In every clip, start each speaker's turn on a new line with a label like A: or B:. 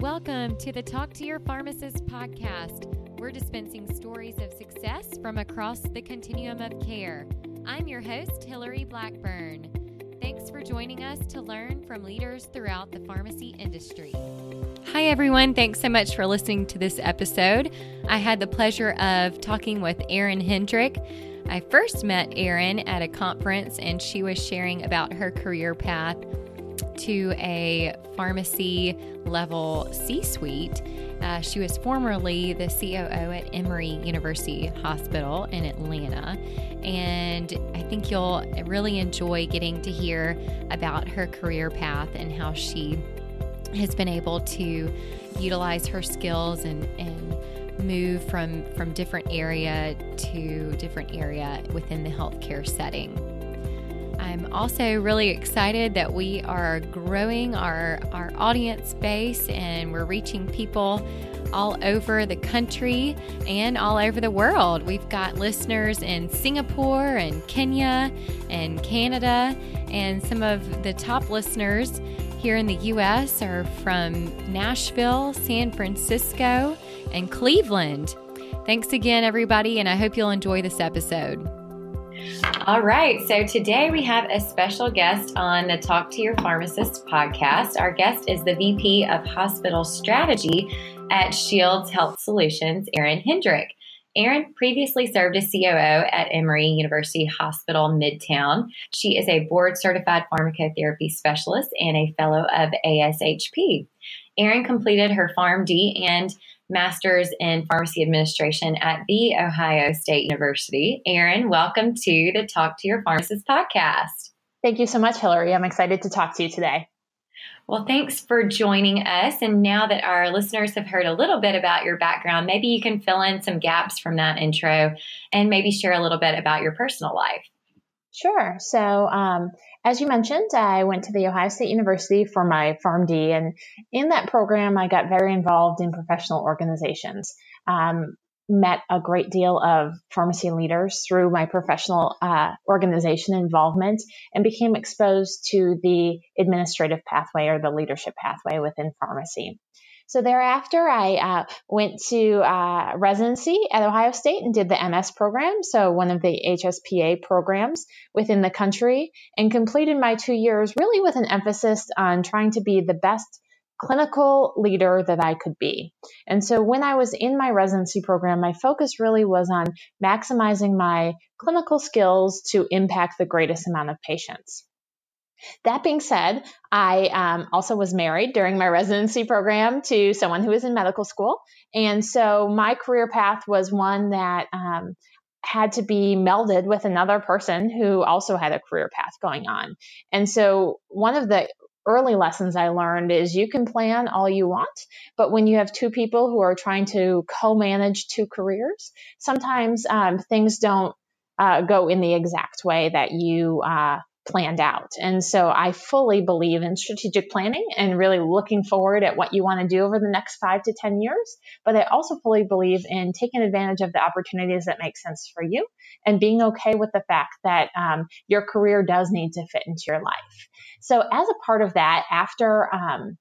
A: Welcome to the Talk to Your Pharmacist podcast. We're dispensing stories of success from across the continuum of care. I'm your host, Hillary Blackburn. Thanks for joining us to learn from leaders throughout the pharmacy industry. Hi, everyone. Thanks so much for listening to this episode. I had the pleasure of talking with Erin Hendrick. I first met Erin at a conference, and she was sharing about her career path to a pharmacy level C suite. Uh, she was formerly the COO at Emory University Hospital in Atlanta. And I think you'll really enjoy getting to hear about her career path and how she has been able to utilize her skills and, and move from, from different area to different area within the healthcare setting. I'm also really excited that we are growing our, our audience base and we're reaching people all over the country and all over the world. We've got listeners in Singapore and Kenya and Canada, and some of the top listeners here in the US are from Nashville, San Francisco, and Cleveland. Thanks again, everybody, and I hope you'll enjoy this episode. All right. So today we have a special guest on the Talk to Your Pharmacist podcast. Our guest is the VP of Hospital Strategy at Shields Health Solutions, Erin Hendrick. Erin previously served as COO at Emory University Hospital Midtown. She is a board certified pharmacotherapy specialist and a fellow of ASHP. Erin completed her PharmD and master's in pharmacy administration at The Ohio State University. Erin, welcome to the Talk to Your Pharmacist podcast.
B: Thank you so much, Hillary. I'm excited to talk to you today.
A: Well, thanks for joining us. And now that our listeners have heard a little bit about your background, maybe you can fill in some gaps from that intro and maybe share a little bit about your personal life.
B: Sure. So, um, as you mentioned, I went to the Ohio State University for my PharmD, and in that program, I got very involved in professional organizations. Um, met a great deal of pharmacy leaders through my professional uh, organization involvement and became exposed to the administrative pathway or the leadership pathway within pharmacy. So thereafter, I uh, went to uh, residency at Ohio State and did the MS program, so one of the HSPA programs within the country, and completed my two years really with an emphasis on trying to be the best clinical leader that I could be. And so when I was in my residency program, my focus really was on maximizing my clinical skills to impact the greatest amount of patients. That being said, I um, also was married during my residency program to someone who was in medical school. And so my career path was one that um, had to be melded with another person who also had a career path going on. And so one of the early lessons I learned is you can plan all you want, but when you have two people who are trying to co manage two careers, sometimes um, things don't uh, go in the exact way that you uh, planned out. And so I fully believe in strategic planning and really looking forward at what you want to do over the next five to 10 years. But I also fully believe in taking advantage of the opportunities that make sense for you and being okay with the fact that um, your career does need to fit into your life. So as a part of that, after um,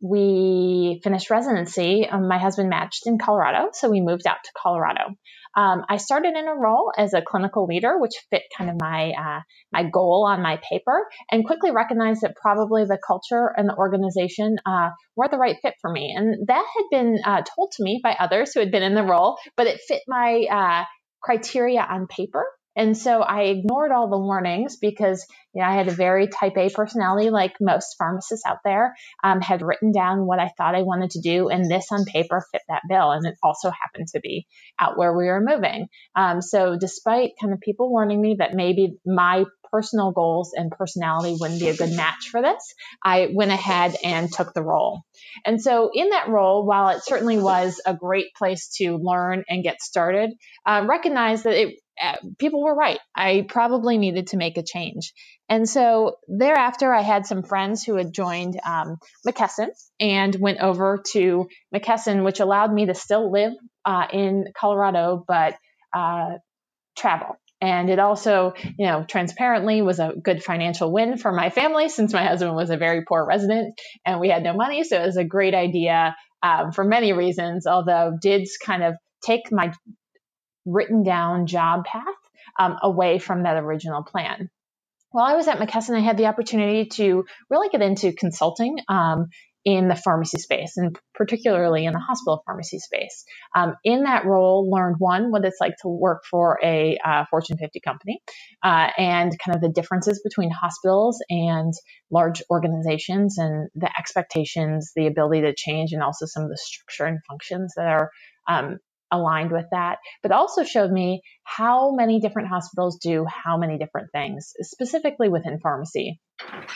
B: we finished residency, um, my husband matched in Colorado, so we moved out to Colorado. Um, I started in a role as a clinical leader, which fit kind of my uh, my goal on my paper, and quickly recognized that probably the culture and the organization uh, were the right fit for me. And that had been uh, told to me by others who had been in the role, but it fit my uh, criteria on paper and so I ignored all the warnings because you know, I had a very type A personality, like most pharmacists out there, um, had written down what I thought I wanted to do, and this on paper fit that bill. And it also happened to be out where we were moving. Um, so despite kind of people warning me that maybe my personal goals and personality wouldn't be a good match for this, I went ahead and took the role. And so, in that role, while it certainly was a great place to learn and get started, uh, recognize that it uh, people were right. I probably needed to make a change. And so thereafter, I had some friends who had joined um, McKesson and went over to McKesson, which allowed me to still live uh, in Colorado, but uh, travel. And it also, you know, transparently was a good financial win for my family since my husband was a very poor resident and we had no money. So it was a great idea um, for many reasons, although did kind of take my written down job path um, away from that original plan. While I was at McKesson, I had the opportunity to really get into consulting um, in the pharmacy space and particularly in the hospital pharmacy space. Um, in that role, learned one, what it's like to work for a uh, Fortune 50 company uh, and kind of the differences between hospitals and large organizations and the expectations, the ability to change, and also some of the structure and functions that are um, aligned with that, but also showed me how many different hospitals do how many different things, specifically within pharmacy.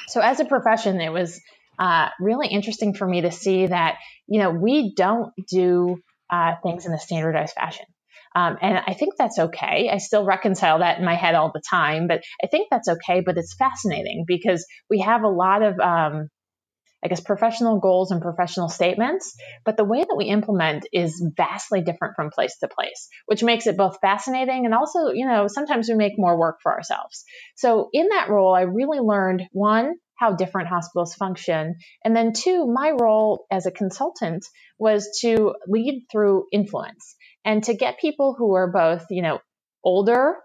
B: So, as a profession, it was uh, really interesting for me to see that, you know, we don't do uh, things in a standardized fashion. Um, and I think that's okay. I still reconcile that in my head all the time, but I think that's okay. But it's fascinating because we have a lot of, um, I guess, professional goals and professional statements, but the way that we implement is vastly different from place to place, which makes it both fascinating and also, you know, sometimes we make more work for ourselves. So in that role, I really learned one, how different hospitals function. And then two, my role as a consultant was to lead through influence and to get people who are both, you know, older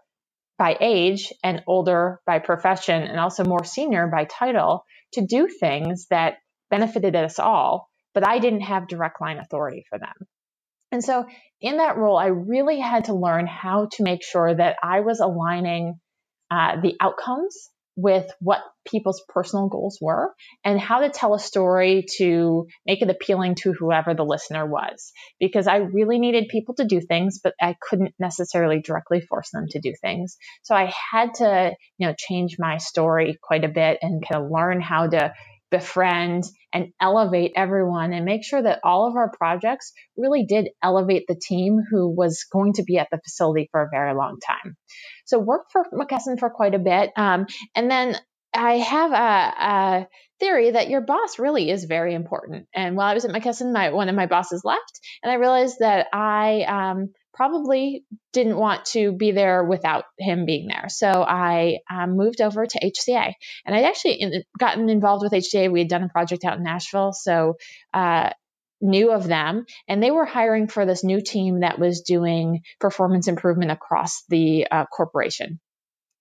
B: by age and older by profession and also more senior by title to do things that benefited us all, but I didn't have direct line authority for them. And so in that role, I really had to learn how to make sure that I was aligning uh, the outcomes with what people's personal goals were and how to tell a story to make it appealing to whoever the listener was. Because I really needed people to do things, but I couldn't necessarily directly force them to do things. So I had to, you know, change my story quite a bit and kind of learn how to befriend and elevate everyone and make sure that all of our projects really did elevate the team who was going to be at the facility for a very long time. So worked for McKesson for quite a bit. Um, and then I have a, a, theory that your boss really is very important. And while I was at McKesson, my one of my bosses left, and I realized that I um, probably didn't want to be there without him being there. So I um, moved over to HCA, and I'd actually in, gotten involved with HCA. We had done a project out in Nashville, so uh, knew of them, and they were hiring for this new team that was doing performance improvement across the uh, corporation.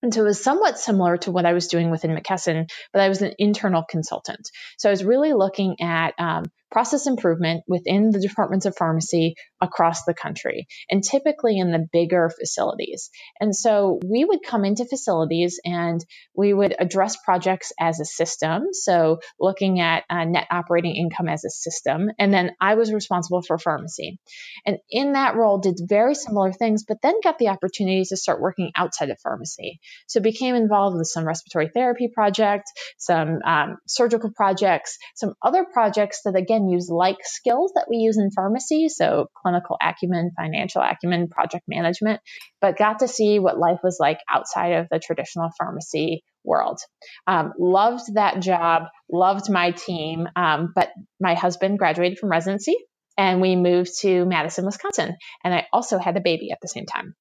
B: And so it was somewhat similar to what I was doing within McKesson, but I was an internal consultant. So I was really looking at um, process improvement within the departments of pharmacy across the country and typically in the bigger facilities. And so we would come into facilities and we would address projects as a system. So looking at uh, net operating income as a system. And then I was responsible for pharmacy. And in that role, did very similar things, but then got the opportunity to start working outside of pharmacy. So became involved with some respiratory therapy project, some um, surgical projects, some other projects that again use like skills that we use in pharmacy. So clinical acumen, financial acumen, project management, but got to see what life was like outside of the traditional pharmacy world. Um, loved that job, loved my team, um, but my husband graduated from residency and we moved to Madison, Wisconsin. And I also had a baby at the same time.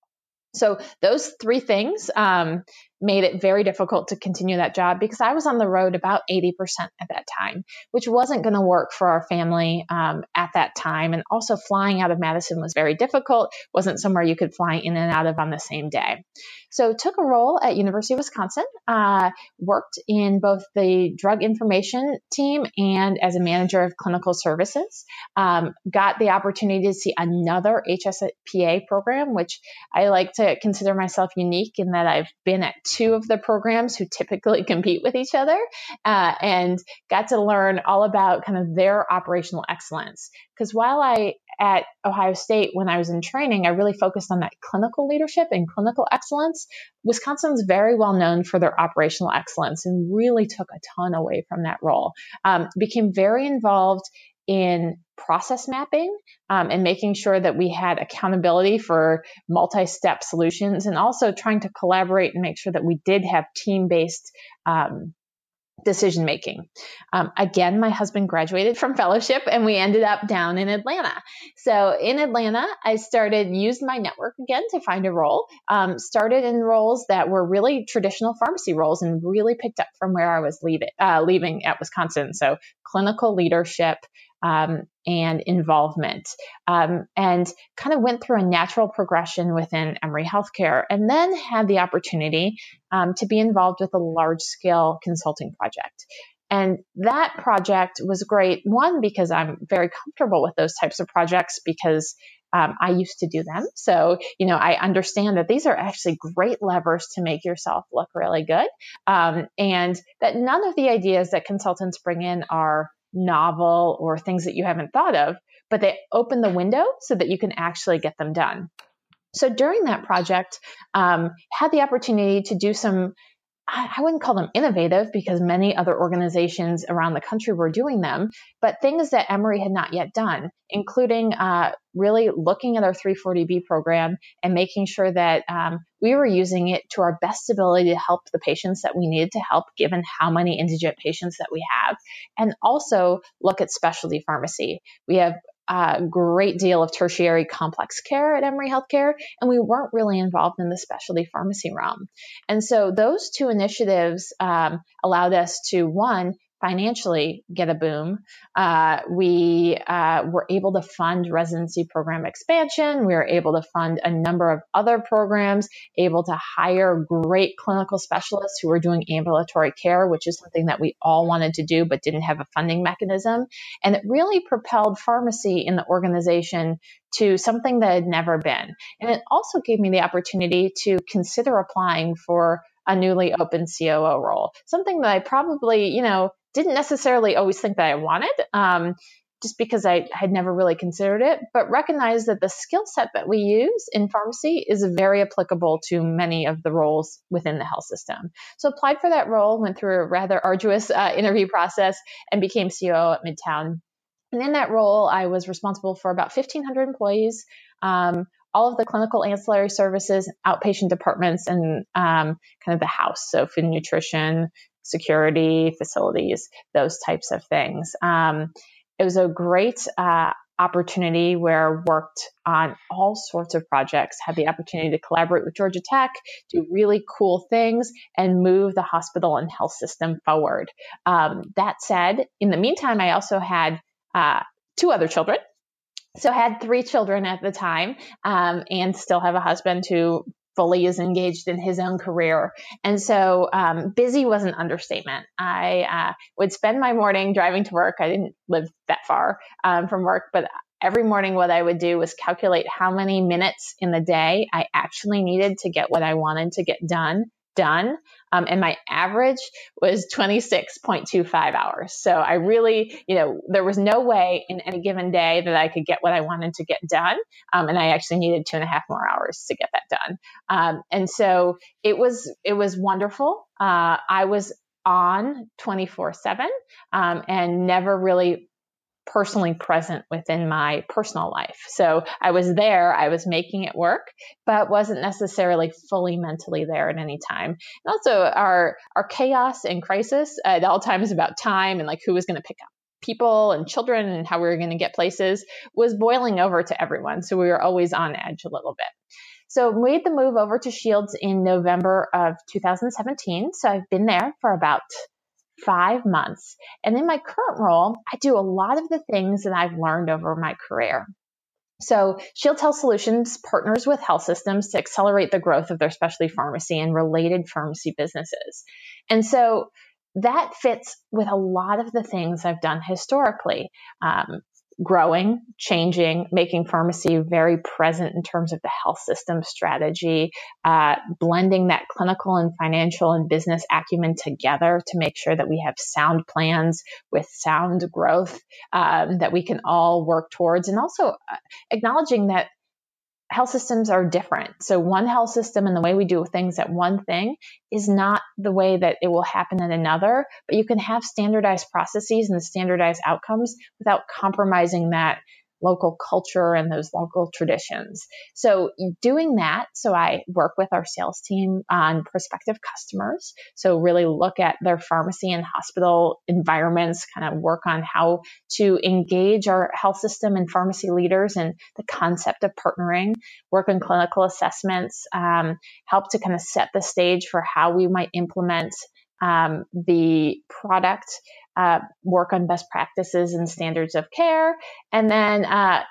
B: So those three things um, made it very difficult to continue that job because I was on the road about 80% at that time, which wasn't going to work for our family um, at that time. And also flying out of Madison was very difficult, wasn't somewhere you could fly in and out of on the same day. So took a role at University of Wisconsin, uh, worked in both the drug information team and as a manager of clinical services. Um, got the opportunity to see another HSPA program, which I like to consider myself unique in that I've been at two of the programs who typically compete with each other uh, and got to learn all about kind of their operational excellence. Because while I at Ohio State, when I was in training, I really focused on that clinical leadership and clinical excellence. Wisconsin's very well known for their operational excellence and really took a ton away from that role. Um, became very involved in process mapping um, and making sure that we had accountability for multi-step solutions and also trying to collaborate and make sure that we did have team-based um, decision making. Um, again, my husband graduated from fellowship and we ended up down in Atlanta. So in Atlanta, I started, used my network again to find a role, um, started in roles that were really traditional pharmacy roles and really picked up from where I was leaving, uh, leaving at Wisconsin. So clinical leadership, um, and involvement, um, and kind of went through a natural progression within Emory Healthcare, and then had the opportunity um, to be involved with a large scale consulting project. And that project was great. One, because I'm very comfortable with those types of projects because um, I used to do them. So, you know, I understand that these are actually great levers to make yourself look really good. Um, and that none of the ideas that consultants bring in are novel or things that you haven't thought of, but they open the window so that you can actually get them done. So during that project, um, had the opportunity to do some I wouldn't call them innovative because many other organizations around the country were doing them, but things that Emory had not yet done, including uh, really looking at our 340B program and making sure that um, we were using it to our best ability to help the patients that we needed to help, given how many indigent patients that we have, and also look at specialty pharmacy. We have a great deal of tertiary complex care at Emory Healthcare, and we weren't really involved in the specialty pharmacy realm. And so those two initiatives um, allowed us to, one, financially get a boom. Uh, we uh, were able to fund residency program expansion. We were able to fund a number of other programs, able to hire great clinical specialists who were doing ambulatory care, which is something that we all wanted to do but didn't have a funding mechanism. And it really propelled pharmacy in the organization to something that had never been. And it also gave me the opportunity to consider applying for a newly open COO role, something that I probably, you know, didn't necessarily always think that I wanted, um, just because I had never really considered it, but recognize that the skill set that we use in pharmacy is very applicable to many of the roles within the health system. So applied for that role, went through a rather arduous uh, interview process, and became COO at Midtown. And in that role, I was responsible for about 1,500 employees. Um, all of the clinical ancillary services, outpatient departments, and um, kind of the house, so food and nutrition, security, facilities, those types of things. Um, it was a great uh, opportunity where worked on all sorts of projects, had the opportunity to collaborate with Georgia Tech, do really cool things, and move the hospital and health system forward. Um, that said, in the meantime, I also had uh, two other children. So I had three children at the time, um, and still have a husband who fully is engaged in his own career. And so um, busy was an understatement. I uh, would spend my morning driving to work. I didn't live that far um, from work, but every morning what I would do was calculate how many minutes in the day I actually needed to get what I wanted to get done done. Um, and my average was 26.25 hours. So I really, you know, there was no way in any given day that I could get what I wanted to get done. Um, and I actually needed two and a half more hours to get that done. Um, and so it was, it was wonderful. Uh, I was on 24 7 um, and never really personally present within my personal life. So I was there, I was making it work, but wasn't necessarily fully mentally there at any time. And also our our chaos and crisis uh, at all times about time and like who was going to pick up people and children and how we were going to get places was boiling over to everyone. So we were always on edge a little bit. So made the move over to Shields in November of 2017. So I've been there for about five months. And in my current role, I do a lot of the things that I've learned over my career. So Shields Health Solutions partners with health systems to accelerate the growth of their specialty pharmacy and related pharmacy businesses. And so that fits with a lot of the things I've done historically. Um, growing, changing, making pharmacy very present in terms of the health system strategy, uh, blending that clinical and financial and business acumen together to make sure that we have sound plans with sound growth um, that we can all work towards, and also uh, acknowledging that health systems are different. So one health system and the way we do things at one thing is not the way that it will happen at another, but you can have standardized processes and standardized outcomes without compromising that local culture and those local traditions. So doing that, so I work with our sales team on prospective customers. So really look at their pharmacy and hospital environments, kind of work on how to engage our health system and pharmacy leaders and the concept of partnering, work on clinical assessments, um, help to kind of set the stage for how we might implement um, the product, uh, work on best practices and standards of care, and then uh,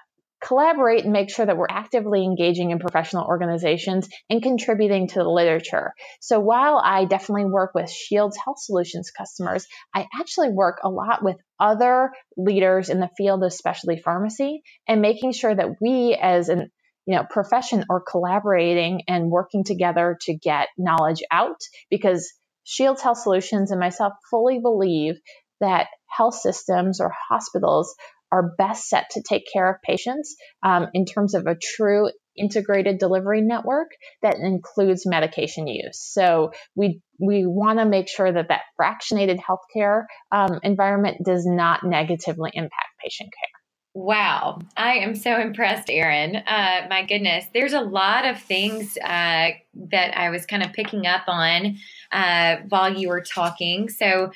B: collaborate and make sure that we're actively engaging in professional organizations and contributing to the literature. So while I definitely work with Shields Health Solutions customers, I actually work a lot with other leaders in the field of specialty pharmacy and making sure that we as an you know profession are collaborating and working together to get knowledge out because Shields Health Solutions and myself fully believe that health systems or hospitals are best set to take care of patients um, in terms of a true integrated delivery network that includes medication use. So we we want to make sure that that fractionated healthcare um, environment does not negatively impact patient care.
A: Wow, I am so impressed, Erin. Uh, my goodness, there's a lot of things uh, that I was kind of picking up on uh, while you were talking. So,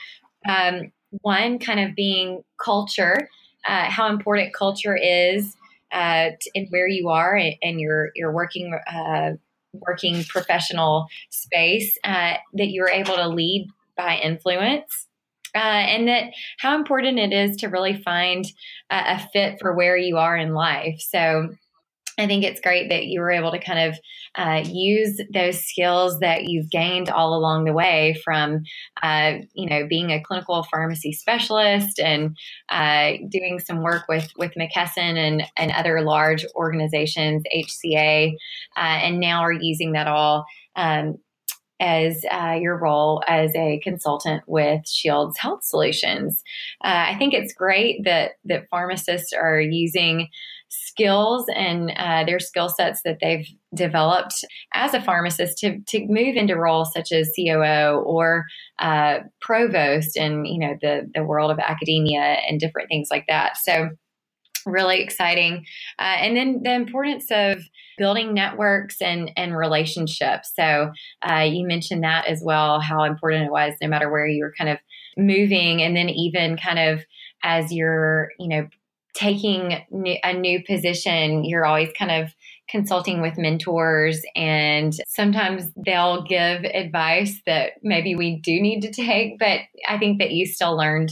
A: um, one kind of being culture, uh, how important culture is uh, in where you are and your your working uh, working professional space that you are able to lead by influence uh, and that how important it is to really find a fit for where you are in life. So I think it's great that you were able to kind of uh, use those skills that you've gained all along the way from, uh, you know, being a clinical pharmacy specialist and uh, doing some work with with McKesson and and other large organizations, HCA, uh, and now are using that all um, as uh, your role as a consultant with Shields Health Solutions. Uh, I think it's great that that pharmacists are using skills and uh, their skill sets that they've developed as a pharmacist to, to move into roles such as COO or uh, provost and you know the the world of academia and different things like that. So really exciting. Uh, and then the importance of building networks and, and relationships. So uh, you mentioned that as well, how important it was no matter where you were kind of moving. And then even kind of as you're, you know, taking a new position, you're always kind of consulting with mentors and sometimes they'll give advice that maybe we do need to take but i think that you still learned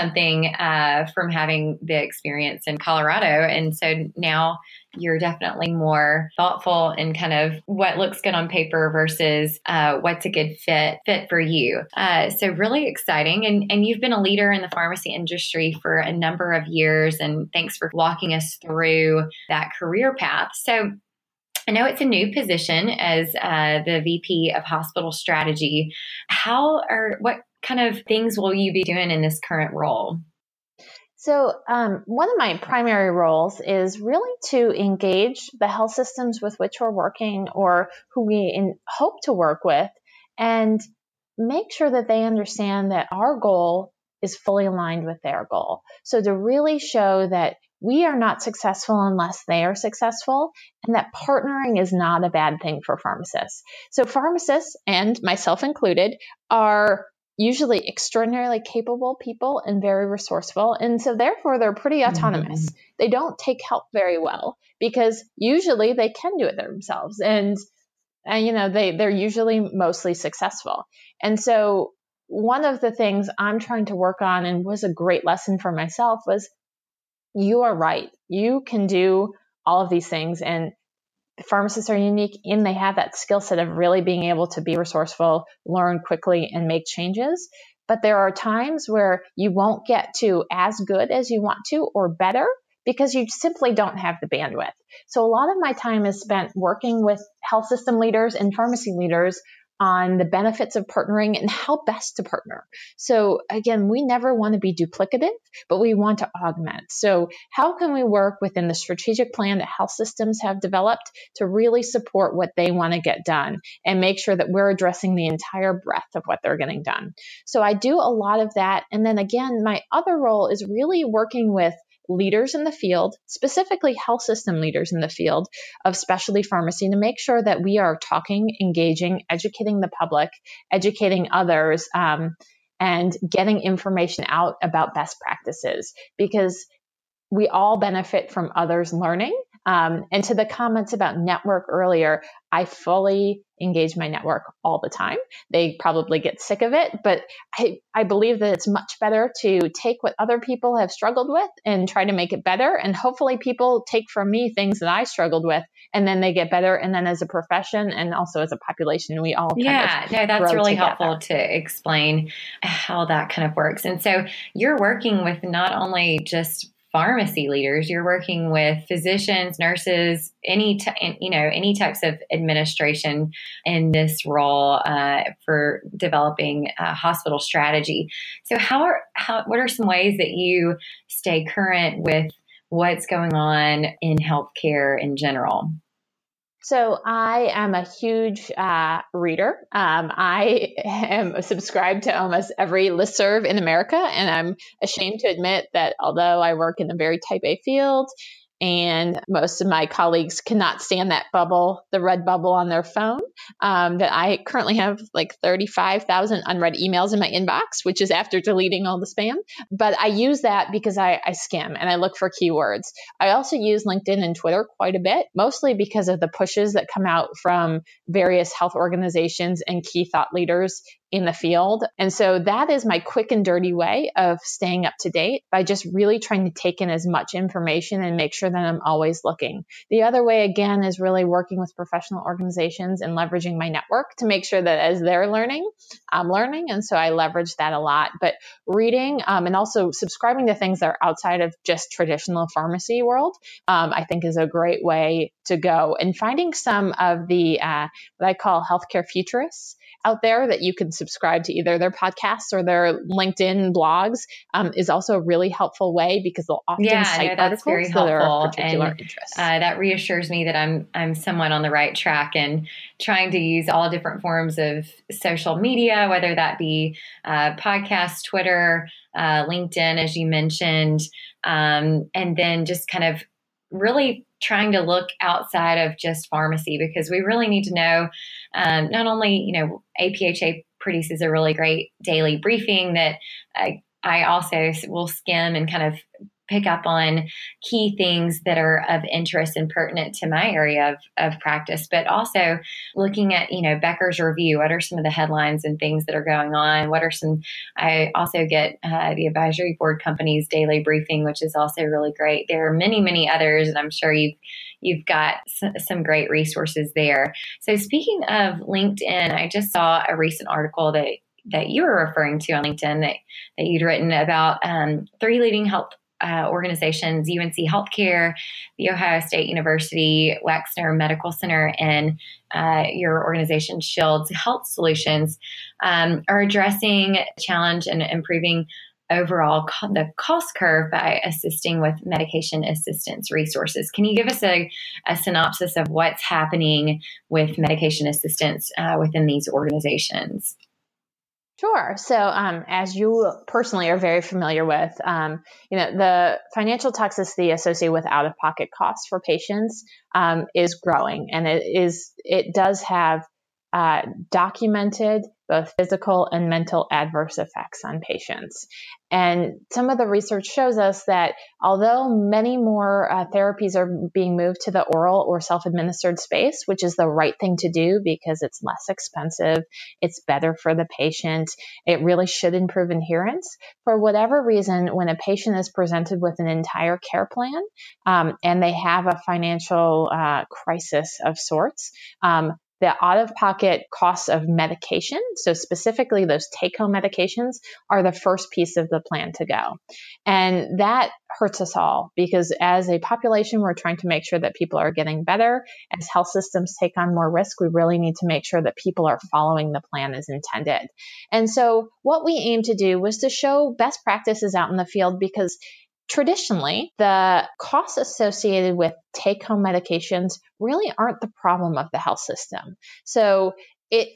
A: something uh, from having the experience in Colorado. And so now you're definitely more thoughtful in kind of what looks good on paper versus uh, what's a good fit fit for you. Uh, so really exciting, and and you've been a leader in the pharmacy industry for a number of years. And thanks for walking us through that career path. So. I know it's a new position as uh, the VP of Hospital Strategy. How are what kind of things will you be doing in this current role?
B: So, um, one of my primary roles is really to engage the health systems with which we're working or who we in, hope to work with and make sure that they understand that our goal is fully aligned with their goal. So, to really show that we are not successful unless they are successful, and that partnering is not a bad thing for pharmacists. So, pharmacists, and myself included, are usually extraordinarily capable people and very resourceful. And so, therefore, they're pretty mm-hmm. autonomous. Mm-hmm. They don't take help very well because usually they can do it themselves. And, and you know, they, they're usually mostly successful. And so, one of the things I'm trying to work on and was a great lesson for myself was you are right. You can do all of these things. And pharmacists are unique in they have that skill set of really being able to be resourceful, learn quickly, and make changes. But there are times where you won't get to as good as you want to or better because you simply don't have the bandwidth. So a lot of my time is spent working with health system leaders and pharmacy leaders on the benefits of partnering and how best to partner. So again, we never want to be duplicative, but we want to augment. So how can we work within the strategic plan that health systems have developed to really support what they want to get done and make sure that we're addressing the entire breadth of what they're getting done. So I do a lot of that. And then again, my other role is really working with leaders in the field, specifically health system leaders in the field of specialty pharmacy, to make sure that we are talking, engaging, educating the public, educating others, um, and getting information out about best practices because we all benefit from others learning. Um, and to the comments about network earlier, I fully engage my network all the time. They probably get sick of it, but I, I believe that it's much better to take what other people have struggled with and try to make it better. And hopefully people take from me things that I struggled with and then they get better. And then as a profession and also as a population, we all
A: yeah, no, that's really together. helpful to explain how that kind of works. And so you're working with not only just pharmacy leaders. You're working with physicians nurses any t- you know any types of administration in this role uh, for developing a hospital strategy. So how are how what are some ways that you stay current with what's going on in healthcare in general
B: so I am a huge uh, reader. Um, I am subscribed to almost every listserv in America, and I'm ashamed to admit that although I work in a very type A field and most of my colleagues cannot stand that bubble, the red bubble on their phone. Um, that I currently have like 35,000 unread emails in my inbox, which is after deleting all the spam. But I use that because I, I skim and I look for keywords. I also use LinkedIn and Twitter quite a bit, mostly because of the pushes that come out from various health organizations and key thought leaders in the field. And so that is my quick and dirty way of staying up to date by just really trying to take in as much information and make sure that I'm always looking. The other way, again, is really working with professional organizations and leveraging my network to make sure that as they're learning, I'm learning. And so I leverage that a lot. But reading um, and also subscribing to things that are outside of just traditional pharmacy world, um, I think is a great way to go. And finding some of the, uh, what I call healthcare futurists out there that you can subscribe to either their podcasts or their LinkedIn blogs um, is also a really helpful way because they'll often yeah, cite no, articles very helpful. that are of particular and, interest.
A: Uh, that reassures me that I'm I'm somewhat on the right track and trying to use all different forms of social media, whether that be uh, podcasts, Twitter, uh, LinkedIn, as you mentioned, um, and then just kind of really trying to look outside of just pharmacy because we really need to know um, not only you know APHA produces a really great daily briefing that I, I also will skim and kind of pick up on key things that are of interest and pertinent to my area of, of practice, but also looking at, you know, Becker's review. What are some of the headlines and things that are going on? What are some, I also get uh, the advisory board company's daily briefing, which is also really great. There are many, many others, and I'm sure you've you've got some great resources there. So speaking of LinkedIn, I just saw a recent article that that you were referring to on LinkedIn that, that you'd written about um, three leading health uh, organizations UNC Healthcare, The Ohio State University, Wexner Medical Center, and uh, your organization Shields Health Solutions um, are addressing challenge and improving overall co- the cost curve by assisting with medication assistance resources. Can you give us a, a synopsis of what's happening with medication assistance uh, within these organizations?
B: Sure. So, um, as you personally are very familiar with, um, you know, the financial toxicity associated with out-of-pocket costs for patients um, is growing, and it is it does have uh, documented both physical and mental adverse effects on patients. And some of the research shows us that although many more uh, therapies are being moved to the oral or self administered space, which is the right thing to do because it's less expensive, it's better for the patient, it really should improve adherence. For whatever reason, when a patient is presented with an entire care plan um, and they have a financial uh, crisis of sorts, um, the out of pocket costs of medication, so specifically those take home medications, are the first piece of the plan to go. And that hurts us all because as a population, we're trying to make sure that people are getting better. As health systems take on more risk, we really need to make sure that people are following the plan as intended. And so what we aim to do was to show best practices out in the field because Traditionally, the costs associated with take home medications really aren't the problem of the health system. So it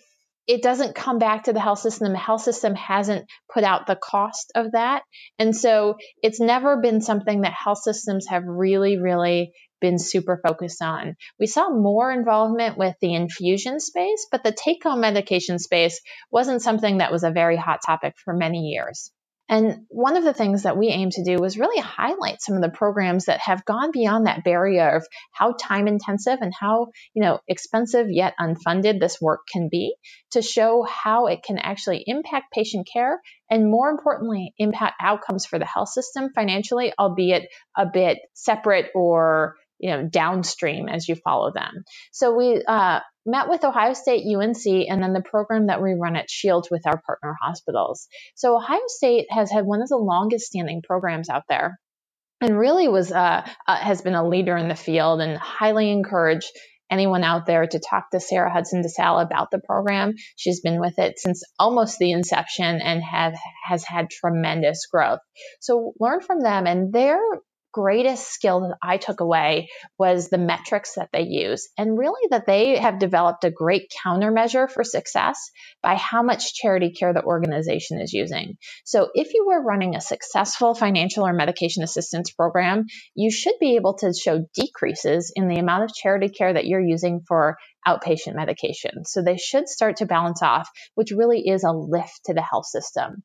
B: it doesn't come back to the health system. The health system hasn't put out the cost of that. And so it's never been something that health systems have really, really been super focused on. We saw more involvement with the infusion space, but the take home medication space wasn't something that was a very hot topic for many years. And one of the things that we aim to do was really highlight some of the programs that have gone beyond that barrier of how time intensive and how, you know, expensive yet unfunded this work can be to show how it can actually impact patient care and more importantly, impact outcomes for the health system financially, albeit a bit separate or you know downstream as you follow them. So we uh, met with Ohio State, UNC, and then the program that we run at Shields with our partner hospitals. So Ohio State has had one of the longest standing programs out there, and really was uh, uh, has been a leader in the field, and highly encourage anyone out there to talk to Sarah Hudson DeSalle about the program. She's been with it since almost the inception and have has had tremendous growth. So learn from them and their greatest skill that I took away was the metrics that they use and really that they have developed a great countermeasure for success by how much charity care the organization is using. So if you were running a successful financial or medication assistance program, you should be able to show decreases in the amount of charity care that you're using for outpatient medication. So they should start to balance off, which really is a lift to the health system.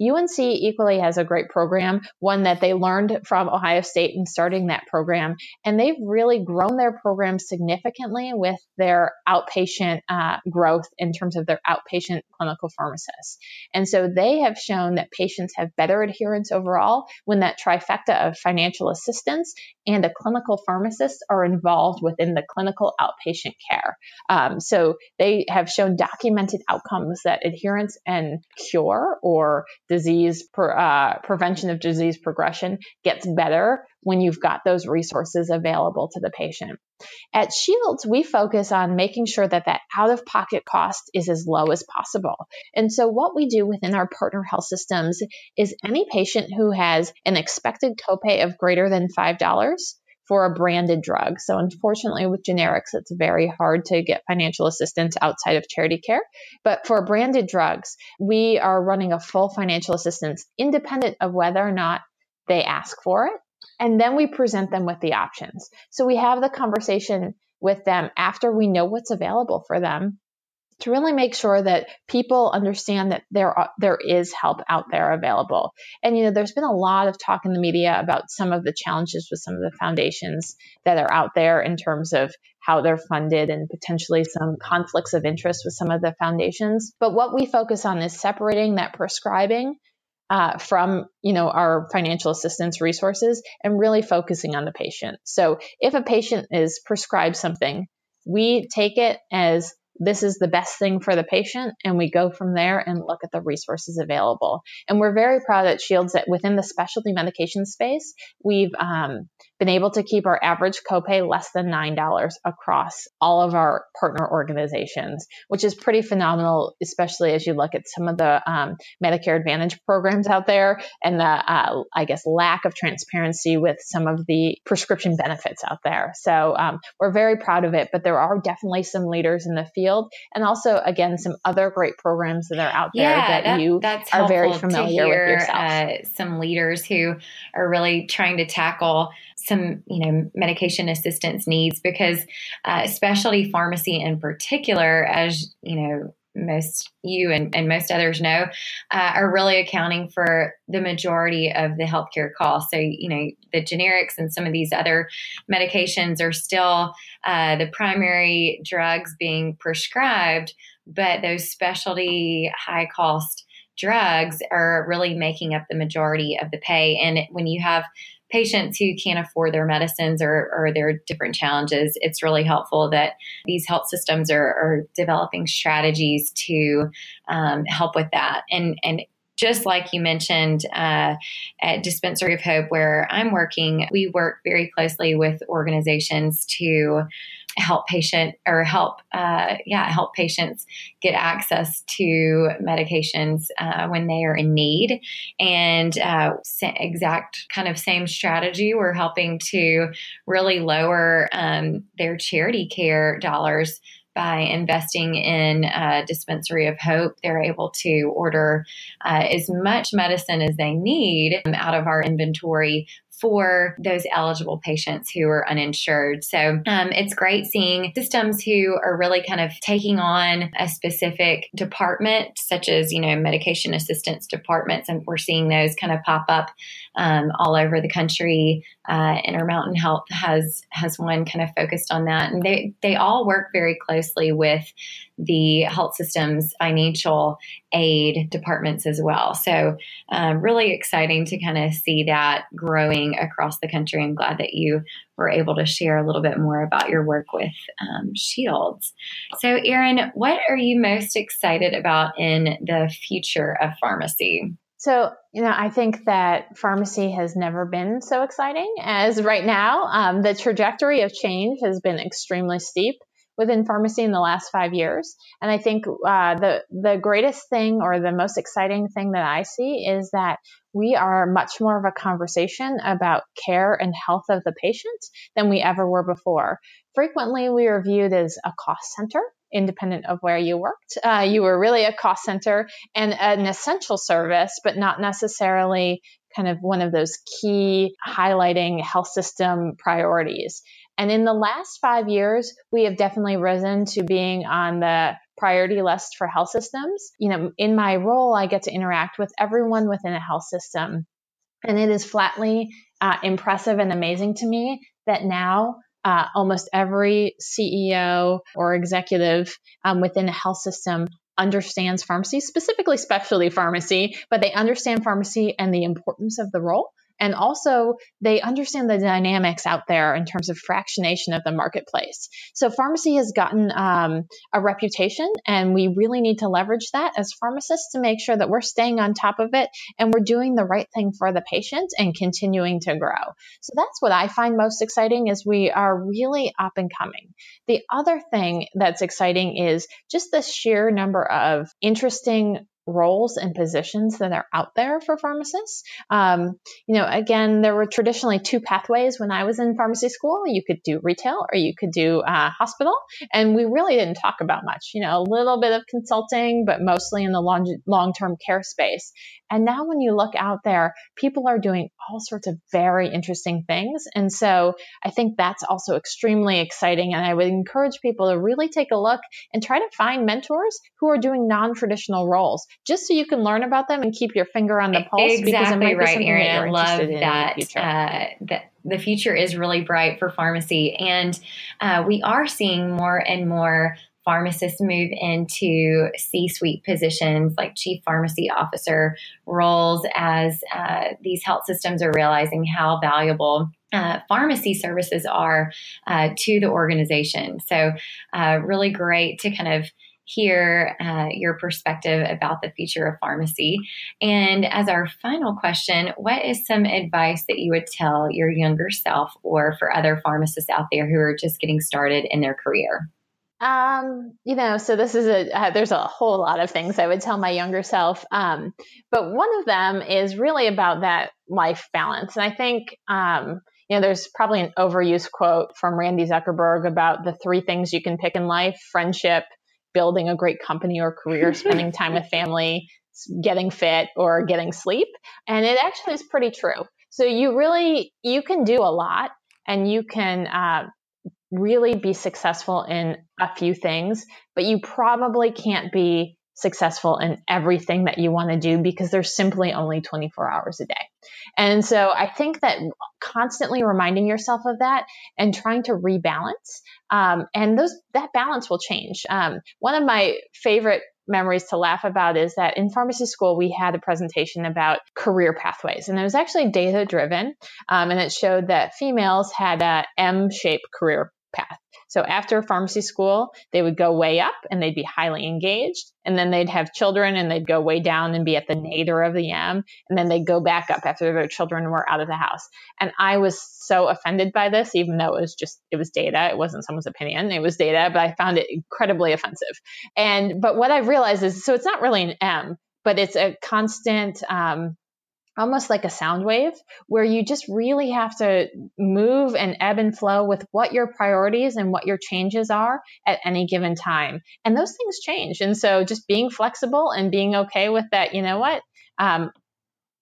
B: UNC equally has a great program, one that they learned from Ohio State in starting that program. And they've really grown their program significantly with their outpatient uh, growth in terms of their outpatient clinical pharmacists. And so they have shown that patients have better adherence overall when that trifecta of financial assistance and a clinical pharmacist are involved within the clinical outpatient care. Um, so they have shown documented outcomes that adherence and cure or disease per, uh, prevention of disease progression gets better when you've got those resources available to the patient. At Shields, we focus on making sure that that out of pocket cost is as low as possible. And so what we do within our partner health systems is any patient who has an expected copay of greater than $5 for a branded drug. So, unfortunately, with generics, it's very hard to get financial assistance outside of charity care. But for branded drugs, we are running a full financial assistance independent of whether or not they ask for it. And then we present them with the options. So, we have the conversation with them after we know what's available for them to really make sure that people understand that there are, there is help out there available. And you know, there's been a lot of talk in the media about some of the challenges with some of the foundations that are out there in terms of how they're funded and potentially some conflicts of interest with some of the foundations. But what we focus on is separating that prescribing uh, from you know our financial assistance resources and really focusing on the patient. So if a patient is prescribed something, we take it as this is the best thing for the patient and we go from there and look at the resources available. And we're very proud at shields that within the specialty medication space we've um, been able to keep our average copay less than $9 across all of our partner organizations which is pretty phenomenal especially as you look at some of the um, medicare advantage programs out there and the uh, i guess lack of transparency with some of the prescription benefits out there. So um, we're very proud of it but there are definitely some leaders in the field field, and also again some other great programs that are out there yeah, that, that, you are very familiar hear, with yourself. Uh,
A: some leaders who are really trying to tackle some you know medication assistance needs because uh, specialty pharmacy in particular as you know most you and, and most others know uh, are really accounting for the majority of the healthcare costs. So, you know, the generics and some of these other medications are still uh, the primary drugs being prescribed, but those specialty high cost drugs are really making up the majority of the pay. And when you have patients who can't afford their medicines or, or their different challenges, it's really helpful that these health systems are, are developing strategies to um, help with that. And and just like you mentioned uh, at Dispensary of Hope, where I'm working, we work very closely with organizations to help patient or help uh, yeah help patients get access to medications uh, when they are in need. And uh, exact kind of same strategy we're helping to really lower um, their charity care dollars by investing in a dispensary of hope, they're able to order uh, as much medicine as they need out of our inventory for those eligible patients who are uninsured. So um, it's great seeing systems who are really kind of taking on a specific department, such as, you know, medication assistance departments. And we're seeing those kind of pop up um, all over the country. Uh, Intermountain Health has has one kind of focused on that, and they they all work very closely with the health system's financial aid departments as well. So, um, really exciting to kind of see that growing across the country. I'm glad that you were able to share a little bit more about your work with um, Shields. So, Erin, what are you most excited about in the future of pharmacy?
B: So, you know, I think that pharmacy has never been so exciting as right now. Um, the trajectory of change has been extremely steep within pharmacy in the last five years. And I think uh, the the greatest thing or the most exciting thing that I see is that we are much more of a conversation about care and health of the patient than we ever were before. Frequently, we are viewed as a cost center independent of where you worked. Uh, you were really a cost center and an essential service, but not necessarily kind of one of those key highlighting health system priorities. And in the last five years, we have definitely risen to being on the priority list for health systems. You know, in my role, I get to interact with everyone within a health system. And it is flatly uh, impressive and amazing to me that now uh, almost every CEO or executive um, within a health system understands pharmacy, specifically specialty pharmacy, but they understand pharmacy and the importance of the role. And also, they understand the dynamics out there in terms of fractionation of the marketplace. So, pharmacy has gotten um, a reputation, and we really need to leverage that as pharmacists to make sure that we're staying on top of it and we're doing the right thing for the patient and continuing to grow. So, that's what I find most exciting is we are really up and coming. The other thing that's exciting is just the sheer number of interesting roles and positions that are out there for pharmacists. Um, you know, again, there were traditionally two pathways when I was in pharmacy school. You could do retail or you could do uh, hospital, and we really didn't talk about much. You know, a little bit of consulting, but mostly in the long long term care space. And now, when you look out there, people are doing all sorts of very interesting things, and so I think that's also extremely exciting. And I would encourage people to really take a look and try to find mentors who are doing non traditional roles just so you can learn about them and keep your finger on the pulse.
A: Exactly right, Erin. I love that. The uh, that the future is really bright for pharmacy, and uh, we are seeing more and more pharmacists move into C suite positions like chief pharmacy officer roles as uh, these health systems are realizing how valuable. Uh, pharmacy services are uh, to the organization. So, uh, really great to kind of hear uh, your perspective about the future of pharmacy. And as our final question, what is some advice that you would tell your younger self or for other pharmacists out there who are just getting started in their career?
B: Um, you know, so this is a uh, there's a whole lot of things I would tell my younger self. Um, but one of them is really about that life balance, and I think um, you know, there's probably an overused quote from Randi Zuckerberg about the three things you can pick in life: friendship, building a great company or career, spending time with family, getting fit, or getting sleep. And it actually is pretty true. So you really you can do a lot, and you can uh, really be successful in a few things, but you probably can't be successful in everything that you want to do because there's simply only 24 hours a day. And so I think that constantly reminding yourself of that and trying to rebalance, um, and those that balance will change. Um, one of my favorite memories to laugh about is that in pharmacy school we had a presentation about career pathways and it was actually data driven um, and it showed that females had a m-shaped career path so after pharmacy school, they would go way up and they'd be highly engaged. And then they'd have children and they'd go way down and be at the nadir of the M. And then they'd go back up after their children were out of the house. And I was so offended by this, even though it was just, it was data. It wasn't someone's opinion. It was data, but I found it incredibly offensive. And, but what I realized is, so it's not really an M, but it's a constant, um, almost like a sound wave where you just really have to move and ebb and flow with what your priorities and what your changes are at any given time. And those things change. And so just being flexible and being okay with that, you know what? Um,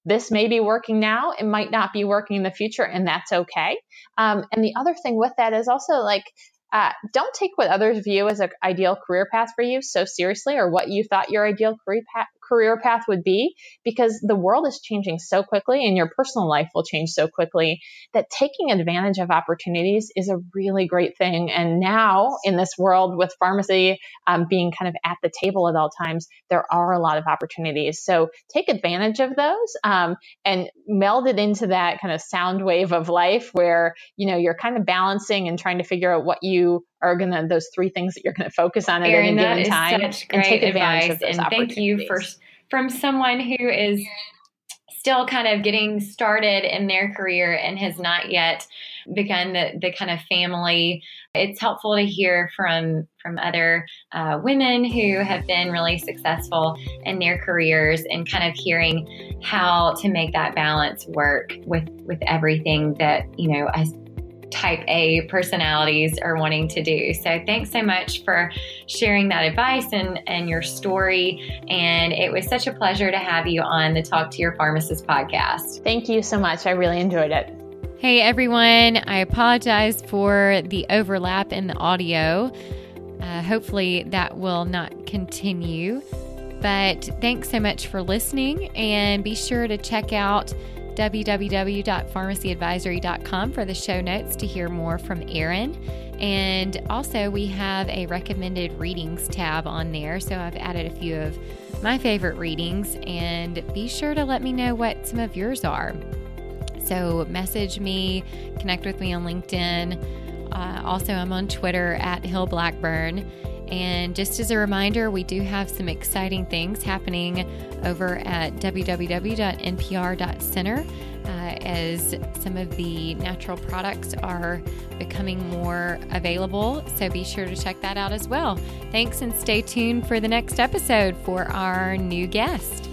B: this may be working now, it might not be working in the future, and that's okay. Um, and the other thing with that is also like uh, don't take what others view as an ideal career path for you so seriously or what you thought your ideal career path, career path would be because the world is changing so quickly and your personal life will change so quickly that taking advantage of opportunities is a really great thing. And now in this world with pharmacy um, being kind of at the table at all times, there are a lot of opportunities. So take advantage of those um, and meld it into that kind of sound wave of life where, you know, you're kind of balancing and trying to figure out what you are gonna those three things that you're gonna focus on at Erin, any given time and take advantage advice. of those
C: and thank you for from someone who is still kind of getting started in their career and has not yet begun the, the kind of family. It's helpful to hear from from other uh, women who have been really successful in their careers and kind of hearing how to make that balance work with with everything that you know type A personalities are wanting to do. So thanks so much for sharing that advice and, and your story. And it was such a pleasure to have you on the Talk to Your Pharmacist podcast.
B: Thank you so much. I really enjoyed it.
A: Hey everyone, I apologize for the overlap in the audio. Uh, hopefully that will not continue. But thanks so much for listening, and be sure to check out www.pharmacyadvisory.com for the show notes to hear more from Erin. And also, we have a recommended readings tab on there. So I've added a few of my favorite readings, and be sure to let me know what some of yours are. So message me, connect with me on LinkedIn. Uh, also, I'm on Twitter at Hill Blackburn. And just as a reminder, we do have some exciting things happening over at www.npr.center uh, as some of the natural products are becoming more available. So be sure to check that out as well. Thanks and stay tuned for the next episode for our new guest.